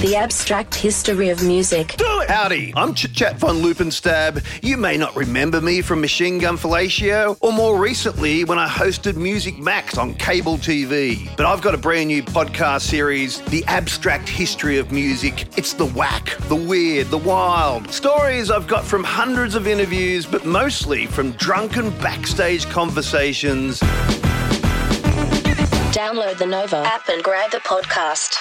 The abstract history of music. Do it! Howdy, I'm Chit Chat von Loopin Stab. You may not remember me from Machine Gun Fellatio, or more recently when I hosted Music Max on cable TV. But I've got a brand new podcast series, The Abstract History of Music. It's the whack, the weird, the wild. Stories I've got from hundreds of interviews, but mostly from drunken backstage conversations. Download the Nova app and grab the podcast.